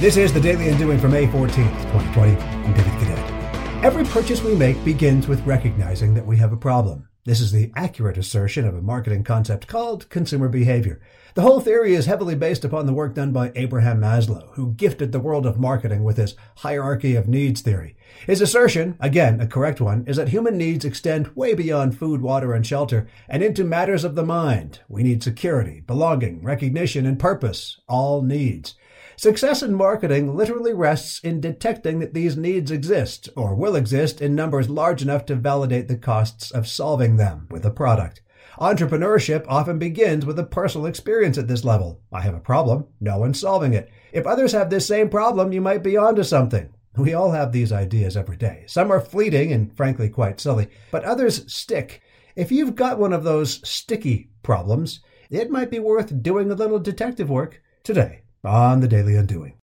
This is the Daily Undoing for May 14th, 2020. I'm David Cadet. Every purchase we make begins with recognizing that we have a problem. This is the accurate assertion of a marketing concept called consumer behavior. The whole theory is heavily based upon the work done by Abraham Maslow, who gifted the world of marketing with his hierarchy of needs theory. His assertion, again a correct one, is that human needs extend way beyond food, water, and shelter and into matters of the mind. We need security, belonging, recognition, and purpose. All needs. Success in marketing literally rests in detecting that these needs exist or will exist in numbers large enough to validate the costs of solving them with a product. Entrepreneurship often begins with a personal experience at this level. I have a problem, no one's solving it. If others have this same problem, you might be onto something. We all have these ideas every day. Some are fleeting and frankly quite silly, but others stick. If you've got one of those sticky problems, it might be worth doing a little detective work today on the Daily Undoing.